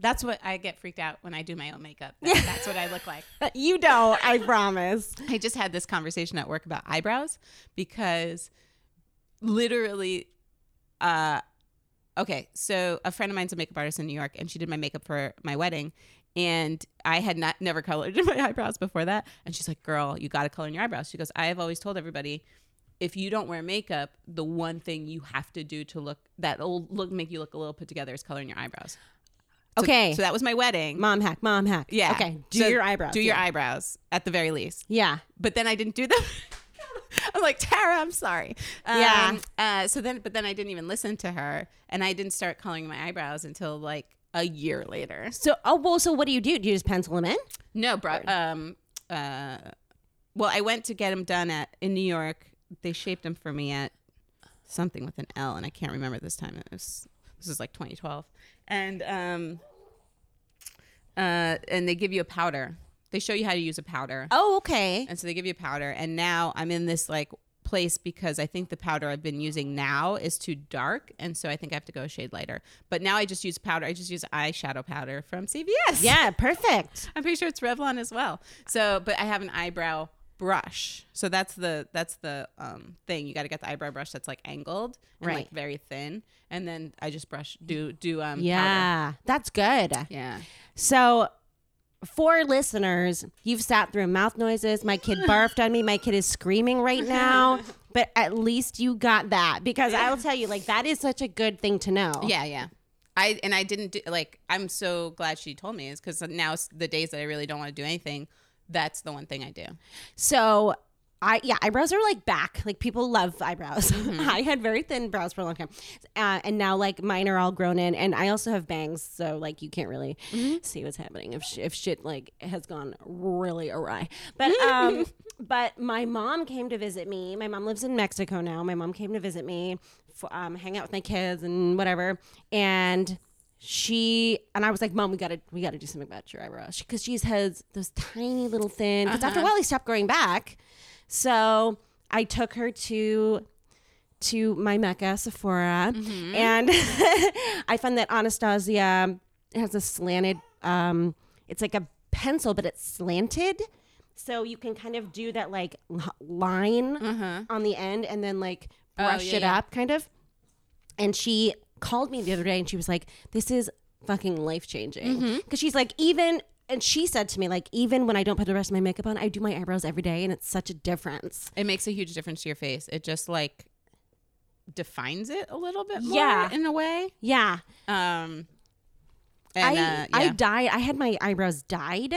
That's what I get freaked out when I do my own makeup. That- That's what I look like. you don't, I promise. I just had this conversation at work about eyebrows because literally uh okay, so a friend of mine's a makeup artist in New York and she did my makeup for my wedding and I had not never colored my eyebrows before that and she's like, "Girl, you got to color in your eyebrows." She goes, "I have always told everybody if you don't wear makeup, the one thing you have to do to look that'll look make you look a little put together is color in your eyebrows." So- Okay. So that was my wedding. Mom hack, mom hack. Yeah. Okay. Do So your eyebrows. Do your eyebrows at the very least Yeah. but then I didn't do them. I'm like Tara, I'm sorry. Um, Yeah. Uh, so then, but then I didn't even listen to her, and I didn't start coloring my eyebrows until like a year later. So oh well, so what do you do? Do you just pencil them in? No, bro. Um. Uh. Well, I went to get them done at in New York. They shaped them for me at something with an L, and I can't remember this time. It was this is like 2012, and um. Uh, and they give you a powder. They show you how to use a powder. Oh, okay. And so they give you a powder. And now I'm in this like place because I think the powder I've been using now is too dark. And so I think I have to go a shade lighter. But now I just use powder. I just use eyeshadow powder from CVS. Yeah, perfect. I'm pretty sure it's Revlon as well. So, but I have an eyebrow brush. So that's the that's the um thing. You got to get the eyebrow brush that's like angled and Right. like very thin. And then I just brush do do um powder. Yeah, that's good. Yeah. So, for listeners, you've sat through mouth noises. My kid barfed on me. My kid is screaming right now. But at least you got that because I will tell you, like, that is such a good thing to know. Yeah, yeah. I and I didn't do like I'm so glad she told me is because now the days that I really don't want to do anything, that's the one thing I do. So, I yeah, eyebrows are like back. Like people love eyebrows. I had very thin brows for a long time, uh, and now like mine are all grown in, and I also have bangs. So like you can't really see what's happening if sh- if shit like has gone really awry. But um, but my mom came to visit me. My mom lives in Mexico now. My mom came to visit me, f- um, hang out with my kids and whatever, and she and I was like, "Mom, we gotta we gotta do something about your eyebrows because she has those tiny little thin. Because after a uh-huh. while, they stopped growing back. So I took her to to my Mecca Sephora, mm-hmm. and I found that Anastasia has a slanted. Um, it's like a pencil, but it's slanted. So you can kind of do that like line uh-huh. on the end, and then like Oh, brush yeah, it yeah. up, kind of. And she called me the other day and she was like, This is fucking life changing. Because Mm-hmm. she's like, Even, and she said to me, like, even when I don't put the rest of my makeup on, I do my eyebrows every day and it's such a difference. It makes a huge difference to your face. It just like defines it a little bit more Yeah. in a way. Yeah. Um and I, uh, I yeah. dyed, I had my eyebrows dyed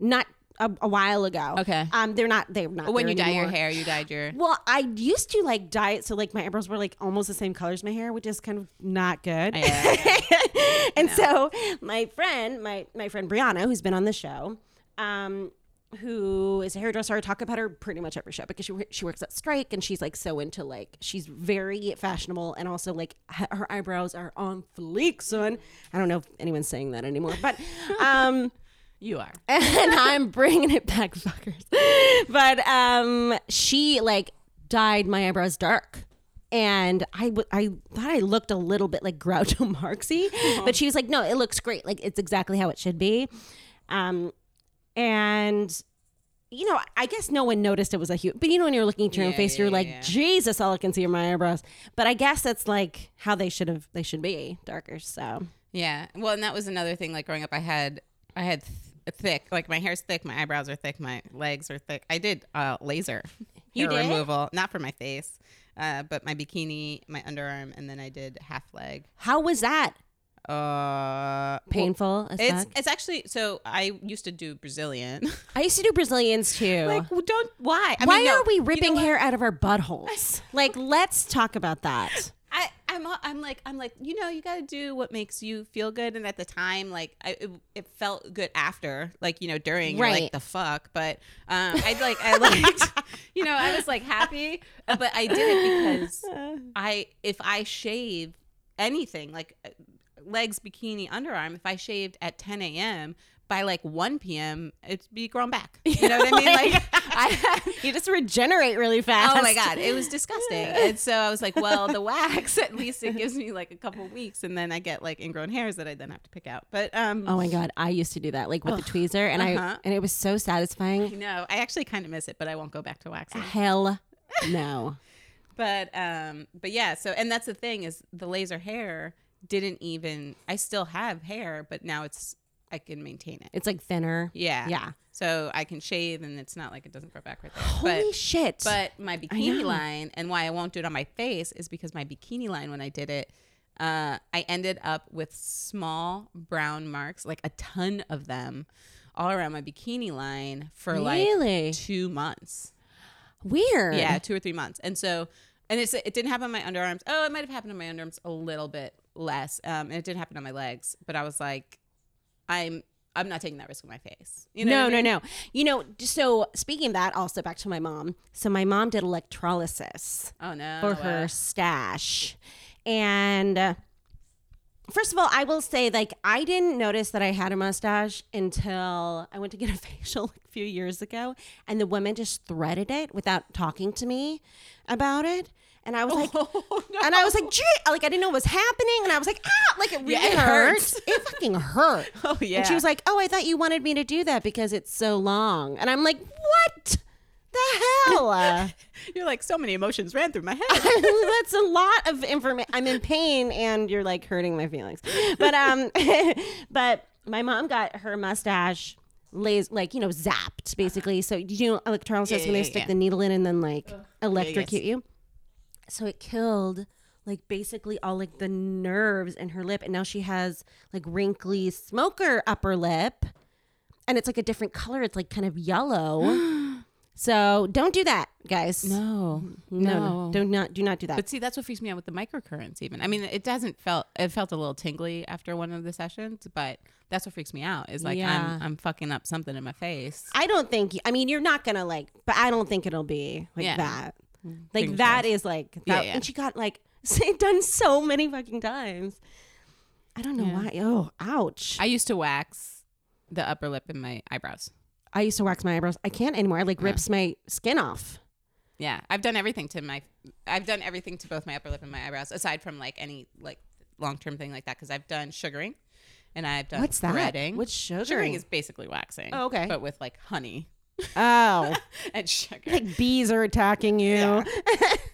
not a, a while ago. Okay. Um, they're not, they're not. when you dye your hair, you dyed your Well, I used to like dye it so like my eyebrows were like almost the same color as my hair, which is kind of not good. And so my friend, my my friend Brianna, who's been on the show, um, who is a hairdresser, I talk about her pretty much every show because she she works at Strike and she's like so into like she's very fashionable and also like her eyebrows are on fleek, son. I don't know if anyone's saying that anymore, but um. You are. and I'm bringing it back, fuckers. But um, she like dyed my eyebrows dark. And I, w- I thought I looked a little bit like Groucho Marxy, but she was like, "No, it looks great. Like it's exactly how it should be." Um, and you know, I guess no one noticed it was a huge, but you know, when you're looking at your own face, yeah, you're yeah, like, yeah. Jesus, all I can see are my eyebrows. But I guess that's like how they should have, they should be darker. So Yeah. Well, and that was another thing. Like growing up, I had I had thick. Like my hair's thick, my eyebrows are thick, my legs are thick. I did uh, laser You hair did? removal, not for my face, uh, but my bikini, my underarm, and then I did half leg. how was that? Uh, Painful as It's fuck? it's actually so I used to do Brazilian. I used to do Brazilians too. like well, don't why? I Why mean, no, are we you know ripping hair out of our buttholes? like, let's talk about that. I'm, I'm like, I'm like, you know, you got to do what makes you feel good. And at the time, like, I, it, it felt good after, like, you know, during, Right. like the fuck. But um, I like, I liked, you know, I was like happy, uh, but I did it because I, if I shave anything, like uh, legs, bikini, underarm, if I shaved at 10 a.m. by like 1 p.m., it'd be grown back. You know what I mean? Like, I, you just regenerate really fast. Oh my god, it was disgusting. And so I was like, well, the wax at least it gives me like a couple weeks, and then I get like ingrown hairs that I then have to pick out. But um, Oh my god, I used to do that, like with the tweezer, and I Uh-huh. and it was so satisfying. no, I actually kind of miss it, but I won't go back to waxing. Hell no. But um, but yeah. So and that's the thing is the laser hair didn't even. I still have hair, but now it's I can maintain it. It's like thinner. Yeah, Yeah. So I can shave, and it's not like it doesn't grow back right there. Holy but shit. But my bikini line, and why I won't do it on my face, is because my bikini line, when I did it, uh, I ended up with small brown marks, like a ton of them, all around my bikini line for Really? like two months. Weird. Yeah, two or three months. And so, and it's, it didn't happen on my underarms. Oh, it might have happened on my underarms a little bit less. Um, and it didn't happen on my legs. But I was like, I'm. I'm not taking that risk with my face. You know no, I mean? no, no. You know, so speaking of that, also back to my mom. So my mom did electrolysis Oh no. for her stash. And uh, first of all, I will say, like, I didn't notice that I had a mustache until I went to get a facial a few years ago, and the woman just threaded it without talking to me about it. And I was like, Oh, no. and I was like, gee, like I didn't know what was happening, and I was like, ah, like it really Yeah, it hurt. hurts. It fucking hurt. Oh yeah. And she was like, "Oh, I thought you wanted me to do that because it's so long." And I'm like, "What the hell?" You're like so many emotions ran through my head. That's a lot of information. I'm in pain, and you're like hurting my feelings. But um, but my mom got her mustache. Lays like you know zapped basically. So you know electrolysis Yeah, when they yeah, stick yeah. the needle in and then like electrocute you. So it killed like basically all like the nerves in her lip, and now she has like wrinkly smoker upper lip, and it's like a different color. It's like kind of yellow. so don't do that, guys. No, No, no, do not do not do that. But see, that's what freaks me out with the microcurrents. Even I mean, it doesn't felt it felt a little tingly after one of the sessions, but that's what freaks me out. Is like Yeah. I'm I'm fucking up something in my face. I don't think. I mean, you're not gonna like, but I don't think it'll be like Yeah. that. Mm. Like Fingers that crossed. is like that, Yeah, yeah. and she got like done so many fucking times. I don't know Yeah. why. Oh, ouch! I used to wax the upper lip and my eyebrows. I used to wax my eyebrows. I can't anymore. It like rips my skin off. Yeah, I've done everything to my. I've done everything to both my upper lip and my eyebrows, aside from like any like long term thing like that. Because I've done sugaring, and I've done What's that? threading. What's sugaring? sugaring is basically waxing. Oh, okay. but with like honey Oh, and sugar. like bees are attacking you. Yeah.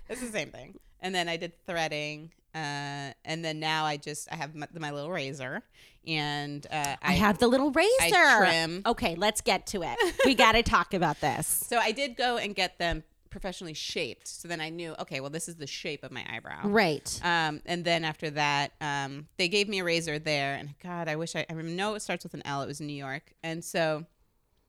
it's the same thing. And then I did threading, uh, and then now I just I have my, my little razor, and uh, I, have the little razor. trim. Okay, let's get to it. We got to talk about this. So I did go and get them professionally shaped. So then I knew, okay, well this is the shape of my eyebrow. Right. Um, and then after that, um, they gave me a razor there, and God, I wish I, I know it starts with an L. It was in New York, and so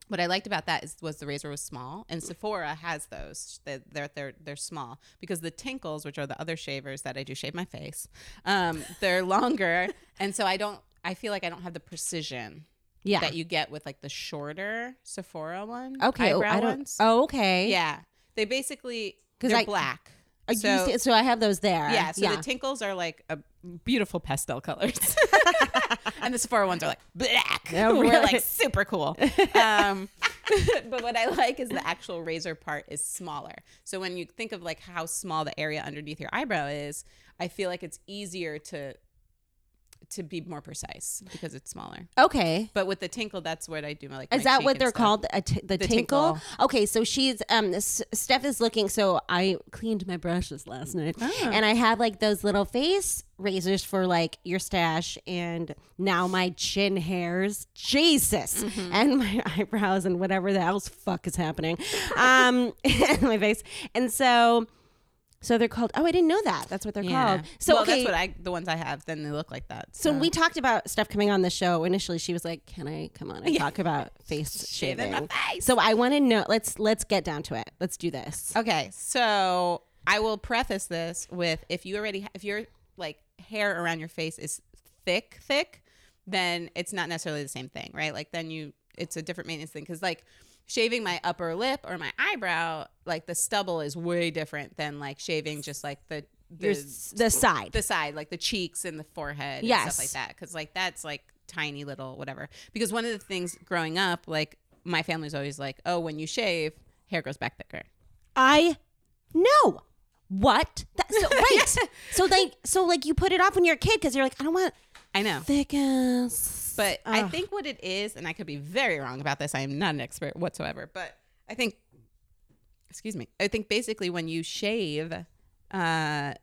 what I liked about that is was the razor was small, and Sephora has those. They're they're they're, they're small because the Tinkles, which are the other shavers that I do shave my face, um, they're longer, and so I don't. I feel like I don't have the precision Yeah. that you get with like the shorter Sephora one. okay. Oh, eyebrow I don't. ones. Oh, okay. Yeah, they basically 'Cause they're I- black. So- see- so I have those there. yeah, so yeah. the tinkles are like a beautiful pastel colors, and the Sephora ones are like black. Oh, We're like super cool. Um, but what I like is the actual razor part is smaller. So when you think of like how small the area underneath your eyebrow is, I feel like it's easier to to be more precise because it's smaller. Okay. But with the tinkle, that's what I do. My, like Is my that what they're stuff. called? A t- the, The tinkle? tinkle. Okay, so she's um S- Steph is looking. So I cleaned my brushes last night, and I had like those little face razors for like your stash, and now my chin hairs, Jesus, and my eyebrows and whatever the else fuck is happening, um, in my face, and so. So they're called. Oh, I didn't know that. That's what they're Yeah. called. So well, okay, that's what I the ones I have. Then they look like that. so when we talked about stuff coming on the show, initially she was like, "Can I come on and talk about face Shaving shaving?" my face. So I want to know. Let's let's get down to it. Let's do this. Okay, so I will preface this with if you already if your like hair around your face is thick, thick, then it's not necessarily the same thing, right? Like then you it's a different maintenance thing because like shaving my upper lip or my eyebrow, like the stubble is way different than like shaving just like the the, Your the side. the side, like the cheeks and the forehead, and Yes. stuff like that. Because like that's like tiny little whatever. Because one of the things growing up, like my family's always like, oh, when you shave, hair grows back thicker. I know what. That, so wait. so like so like you put it off when you're a kid because you're like I don't want I know. thick ass. But I think what it is, and I could be very wrong about this, I am not an expert whatsoever, but I think, excuse me, I think basically when you shave, uh, uh,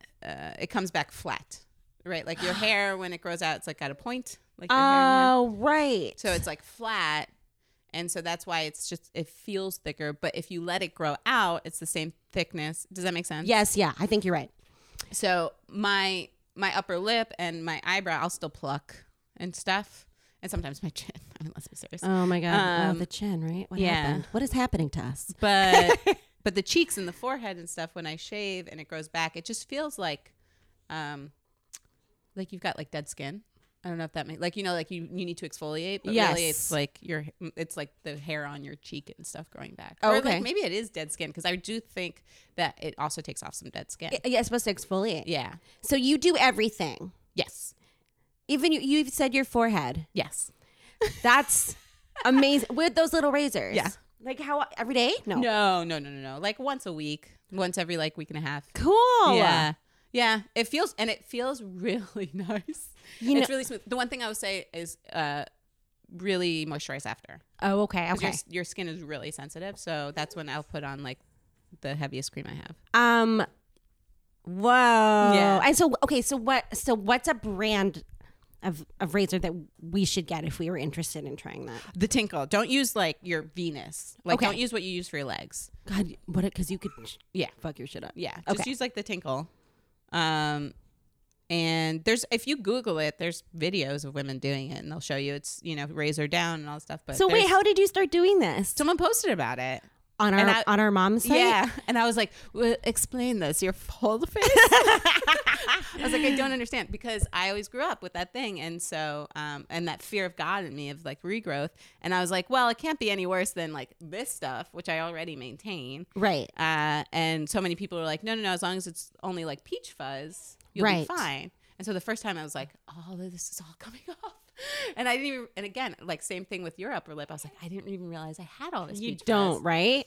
it comes back flat, right? Like your hair, when it grows out, it's like at a point. Like your hair. Oh right. So it's like flat. And so that's why it's just, it feels thicker. But if you let it grow out, it's the same thickness. Does that make sense? yes, yeah, I think you're right. So my my upper lip and my eyebrow, I'll still pluck and stuff, and sometimes my chin. I mean, let's be serious. Oh my god, oh, Um, the chin, right? What yeah. happened? What is happening to us? But but the cheeks and the forehead and stuff, when I shave and it grows back, it just feels like, um, like you've got like dead skin. I don't know if that makes like you know like you you need to exfoliate, but really it's like your it's like the hair on your cheek and stuff growing back. Oh, or okay. like maybe it is dead skin because I do think that it also takes off some dead skin. Yeah, it's supposed to exfoliate. yeah. So you do everything. Yes. Even you, you've said your forehead. Yes. That's amazing with those little razors. Yeah. Like how every day? No. No, no, no, no, no. Like once a week, once every like week and a half. Cool. Yeah. Yeah. It feels and it feels really nice. You it's really smooth. The one thing I would say is uh really moisturize after. Oh, okay. Okay. Your, your skin is really sensitive, so that's when I'll put on like the heaviest cream I have. Um. Whoa. Yeah. And so, okay. So what? So what's a brand of of razor that we should get if we were interested in trying that? The Tinkle. Don't use like your Venus. Like Okay. don't use what you use for your legs. God, what? Because you could Yeah. fuck your shit up. Yeah. Just Okay. use like the Tinkle. Um and there's if you Google it, there's videos of women doing it and they'll show you it's, you know, razor down and all stuff. But So wait, how did you start doing this someone posted about it. on our I- on our mom's site? Yeah. And I was like, well, explain this. Your full face? I was like, I don't understand because I always grew up with that thing. And so, um, and that fear of God in me of like regrowth. And I was like, well, it can't be any worse than like this stuff, which I already maintain. Right. Uh, and so many people are like, no, no, no, as long as it's only like peach fuzz, you'll Right. be fine. And so the first time I was like, oh, this is all coming off. And I didn't even, and again, like same thing with your upper lip. I was like, I didn't even realize I had all this You don't, fuzz right?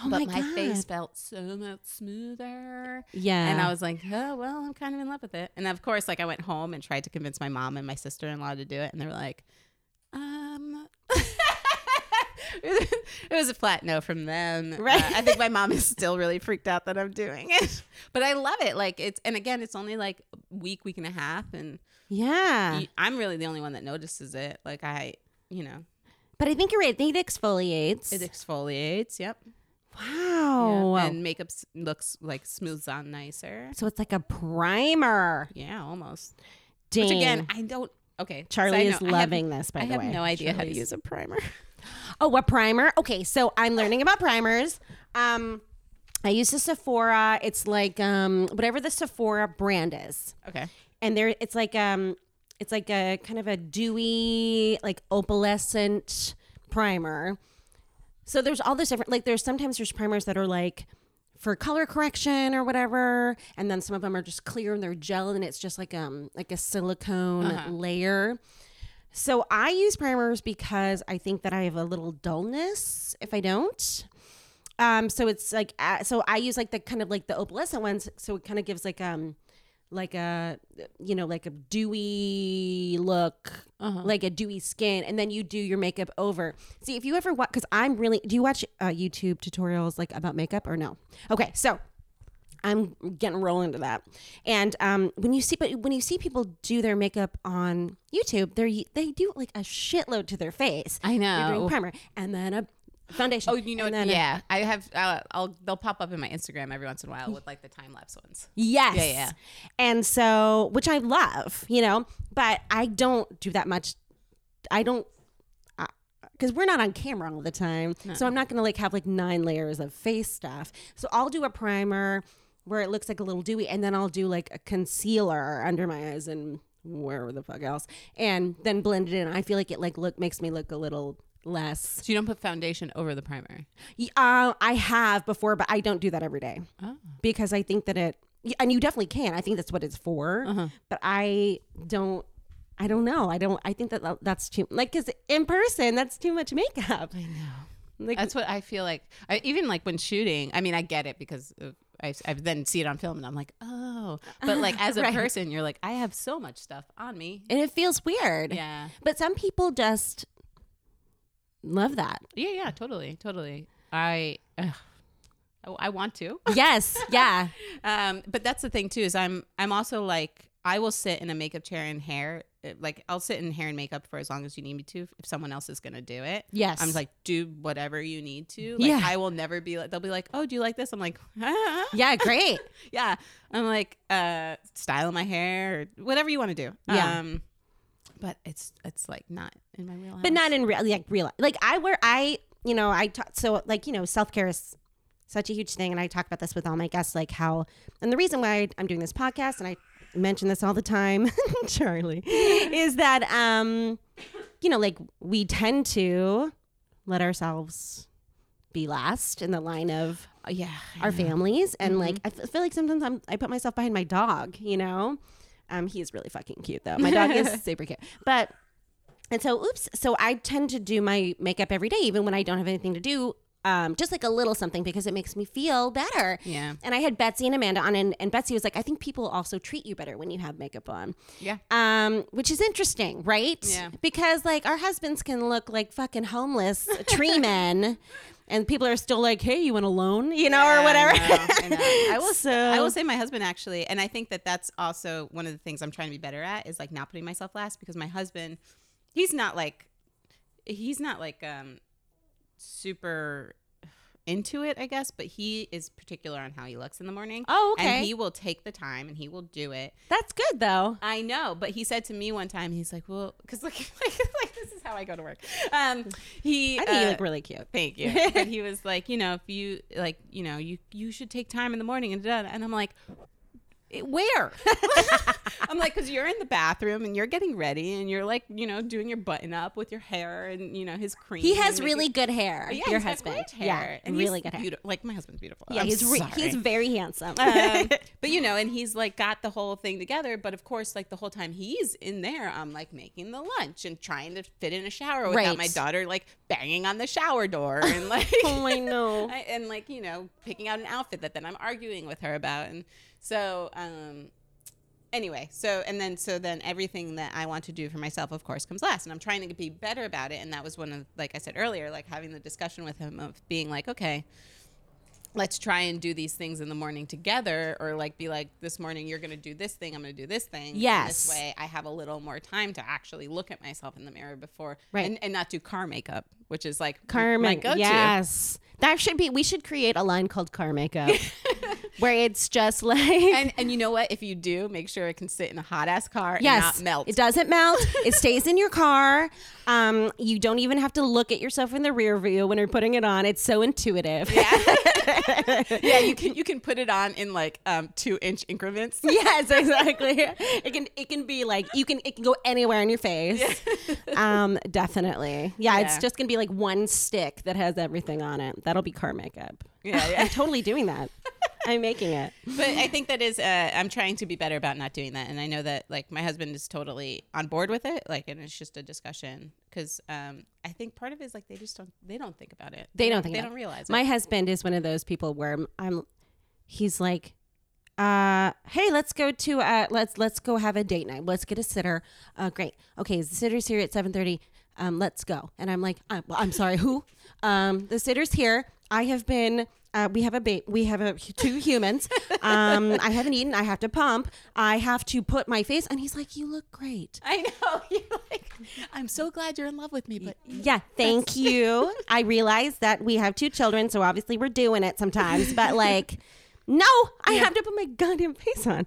Oh but my, my, face felt so much smoother. Yeah. And I was like, oh, well, I'm kind of in love with it. And of course, like I went home and tried to convince my mom and my sister in law to do it. And they were like, it was a flat no from them. Right. Uh, I think my mom is still really freaked out that I'm doing it. But I love it. Like it's, and again, it's only like week, week and a half. And yeah. I'm really the only one that notices it. Like I, you know, But I think you're right. I think it exfoliates. it exfoliates. Yep. wow. Yeah. And makeup looks like smooths on nicer. so it's like a primer. Yeah, almost. Dang. Which again, I don't. Okay, Charlie is loving this. By I the way, I have no idea how to use a primer. Oh, a primer? Okay, so I'm learning about primers. Um, I use the Sephora. It's like um, whatever the Sephora brand is, Okay. and there it's like um, it's like a kind of a dewy, like opalescent primer. So there's all this different. Like there's sometimes there's primers that are like for color correction or whatever, and then some of them are just clear and they're gel and it's just like um like a silicone Uh-huh. layer. So I use primers because I think that I have a little dullness if I don't. Um, so it's like uh, so I use like the kind of like the opalescent ones. So it kind of gives like um like a you know like a dewy look Uh-huh. like a dewy skin and then you do your makeup over see if you ever watch because i'm really do you watch uh, youtube tutorials like about makeup or no okay so i'm getting roll into that and um when you see but when you see people do their makeup on youtube they're they do like a shitload to their face I they're doing know. primer and then a foundation Oh, you know, and then yeah, I have. Uh, I'll they'll pop up in my Instagram every once in a while with like the time lapse ones. Yes. Yeah, yeah. And so, which I love, you know, but I don't do that much. I don't, because we're not on camera all the time. So I'm not going to like have like nine layers of face stuff. So I'll do a primer where it looks like a little dewy, and then I'll do like a concealer under my eyes and wherever the fuck else, and then blend it in. I feel like it like look makes me look a little less. So you don't put foundation over the primer. Uh, I have before, but I don't do that every day Oh. because I think that it, and you definitely can. I think that's what it's for. Uh-huh. But I don't. I don't know. I don't. I think that that- that's too like because in person that's too much makeup. I know. Like That's what I feel like. I, even like when shooting, I mean, I get it because of, I, I then see it on film and I'm like, oh. But like as a Right. person, you're like, I have so much stuff on me. and it feels weird. Yeah. But some people just love that. Yeah, yeah, totally, totally. I, I, want to. Yes. Yeah. Um, but that's the thing too is I'm I'm also like I will sit in a makeup chair and hair like I'll sit in hair and makeup for as long as you need me to if someone else is gonna do it. Yes. I'm like do whatever you need to. Like Yeah. I will never be like they'll be like oh do you like this? I'm like ah. yeah. Great. yeah. I'm like uh styling my hair or whatever you want to do. Yeah. Um, but it's it's like not in my real. Life. But not in real like real like i wear i you know i talk so like you know self-care is such a huge thing and i talk about this with all my guests like how and the reason why i'm doing this podcast and i mention this all the time charlie is that um you know like we tend to let ourselves be last in the line of Uh, yeah. our families and like Mm-hmm. I f- feel like sometimes I'm, i put myself behind my dog you know um he is really fucking cute though my dog is super cute but and so oops so i tend to do my makeup every day even when i don't have anything to do um just like a little something because it makes me feel better Yeah. and i had betsy and amanda on and, and betsy was like i think people also treat you better when you have makeup on Yeah. um, which is interesting, right? Yeah. Because like our husbands can look like fucking homeless tree men, and people are still like, "Hey, you want a loan?" You know, or whatever. I, know, I, know. I will. So- I will say my husband actually, and I think that that's also one of the things I'm trying to be better at is like not putting myself last because my husband, he's not like, he's not like um, super into it, I guess, but he is particular on how he looks in the morning. Oh, okay. And he will take the time and he will do it. That's good though. I know, but he said to me one time, he's like, "Well, because like, like, like, this is how I go to work." Um, he, I think you uh, look really cute. Thank you. but he was like, you know, if you like, you know, you you should take time in the morning and da, and I'm like, "Eh, where? I'm like, because you're in the bathroom and you're getting ready and you're like, you know, doing your button up with your hair and you know his cream. He has really good hair. yeah, your husband, hair. yeah, and really good hair. beautiful. Like my husband's beautiful. Yeah, I'm he's re- he's very handsome. um, but you know, and he's like got the whole thing together. But of course, like the whole time he's in there, I'm like making the lunch and trying to fit in a shower without Right. my daughter like banging on the shower door and like oh, I know. I, and like you know picking out an outfit that then I'm arguing with her about, and so um, anyway, so and then so then everything that I want to do for myself, of course, comes last, and I'm trying to be better about it, and that was one of like I said earlier, like having the discussion with him of being like, okay. Let's try and do these things in the morning together, or like be like, this morning you're gonna do this thing, I'm gonna do this thing. And Yes. this way, I have a little more time to actually look at myself in the mirror before, Right. and, and not do car makeup, which is like Carmen, go-to. yes, that should be. We should create a line called car makeup, where it's just like and and you know what? If you do, make sure it can sit in a hot ass car yes, and not melt. It doesn't melt. it stays in your car. Um, you don't even have to look at yourself in the rear view when you're putting it on. It's so intuitive. yeah, yeah, you can you can put it on in like um, two inch increments. yes, exactly. It can it can be like you can it can go anywhere on your face. um, definitely. Yeah, it's just gonna be like one stick that has everything on it. That'll be car makeup. Yeah, yeah. I'm totally doing that. I'm making it. But I think that is uh, I'm trying to be better about not doing that, and I know that like my husband is totally on board with it. Like, and it's just a discussion because um, I think part of it is like they just don't they don't think about it. They don't think about it. they don't it. realize My it. husband is one of those people where I'm, I'm he's like uh, hey, let's go to uh, let's let's go have a date night. Let's get a sitter. Uh, great. Okay, is the sitter's here at seven thirty. Um, let's go. And I'm like, I'm, I'm sorry, who? Um, the sitter's here. I have been. Uh, we have a ba- we have a two humans. Um, I haven't eaten. I have to pump. I have to put my face. And he's like, you look great. I know. You're like, I'm so glad you're in love with me, but Yeah, thank you. I realize that we have two children, so obviously we're doing it sometimes. But like, no, I have to put my goddamn face on.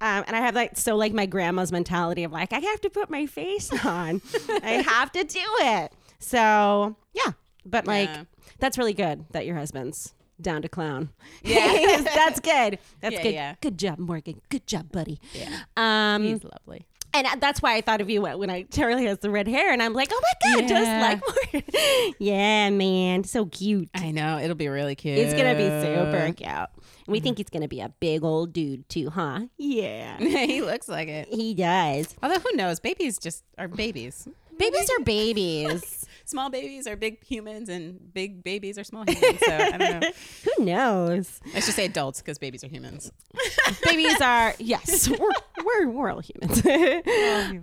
Um, and I have like so like my grandma's mentality of like I have to put my face on. I have to do it. So yeah, but like Yeah. that's really good that your husband's down to clown. Yeah, that's good. That's Yeah, good. yeah. Good job, Morgan. Good job, buddy. Yeah. Um, he's lovely. and that's why I thought of you when I Charlie has the red hair, and I'm like, oh my god, just like Morgan. yeah, man, so cute. I know. It'll be really cute. It's gonna be super cute. And we think he's gonna be a big old dude too, huh? Yeah, he looks like it. he does. Although who knows? Babies just are babies. Babies are babies. Small babies are big humans, and big babies are small humans. So I don't know. Who knows? I should say adults because babies are humans. Babies are yes, we're we're, we're all humans.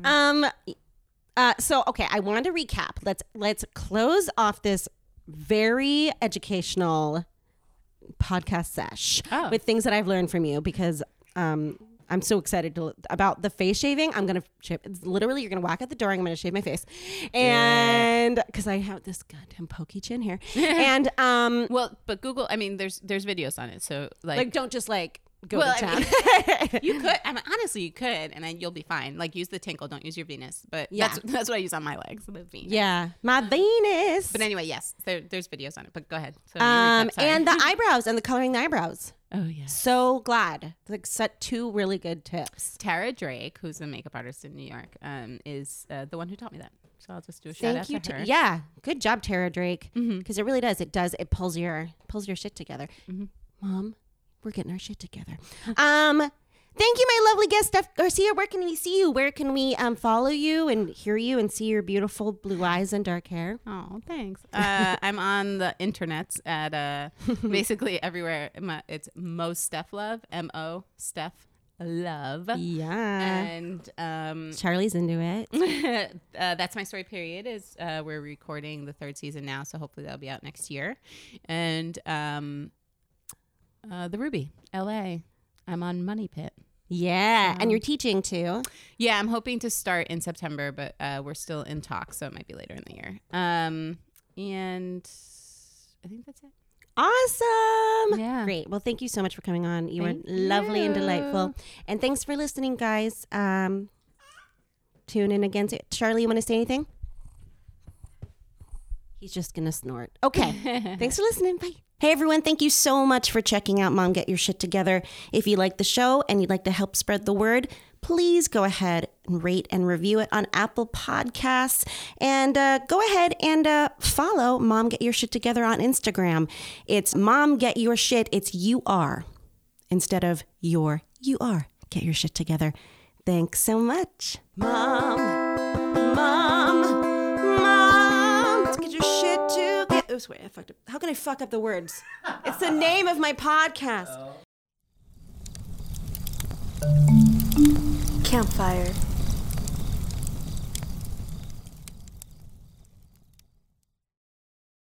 um, uh, so okay, I wanted to recap. Let's let's close off this very educational podcast sesh Oh. with things that I've learned from you because um I'm so excited to, about the face shaving. I'm gonna shave. It's literally, you're gonna whack out the door. And I'm gonna shave my face, and because I have this goddamn pokey chin here, and um, Well, but Google. I mean, there's there's videos on it. So like, like don't just like go Well, to I town. you could. I mean, honestly, you could, and then you'll be fine. Like use the tinkle. Don't use your Venus. But Yeah. that's that's what I use on my legs. The Venus. yeah, my Venus. But anyway, yes, there, there's videos on it. But go ahead. So Um, and the eyebrows and the coloring the eyebrows. oh yes. So glad. Like set two really good tips. Tara Drake, who's a makeup artist in New York, um, is uh, the one who taught me that. So I'll just do a shout out Thank you. to Ta- her. yeah, good job, Tara Drake. Mhm. Because it really does. It does. It pulls your pulls your shit together. Mhm. Mom, we're getting our shit together. um. Thank you, my lovely guest, Steph Garcia. Where can we see you? Where can we um, follow you and hear you and see your beautiful blue eyes and dark hair? Oh, thanks. Uh, I'm on the internets at uh, basically everywhere. It's Mo Steph Love, M O Steph Love, Yeah. and um, Charlie's into it. uh, that's my story. Period. Is uh, we're recording the third season now, so hopefully that'll be out next year. And um, uh, the Ruby, L.A. I'm on Money Pit. Yeah. And you're teaching too. Yeah, I'm hoping to start in September, but uh, we're still in talks, so it might be later in the year. Um, and I think that's it. Awesome. Yeah. Great. Well, thank you so much for coming on. You Thank were lovely and delightful. And thanks for listening, guys. Um, tune in again. To- Charlie, you want to say anything? He's just going to snort. Okay. thanks for listening. Bye. Hey everyone, thank you so much for checking out Mom Get Your Shit Together. If you like the show and you'd like to help spread the word, please go ahead and rate and review it on Apple Podcasts. And uh, go ahead and uh, follow Mom Get Your Shit Together on Instagram. It's Mom Get Your Shit, it's you are instead of your, you are. Get your shit together. Thanks so much. Mom, Mom, Oops, wait, I fucked up. How can I fuck up the words? It's the name of my podcast. Oh. Campfire.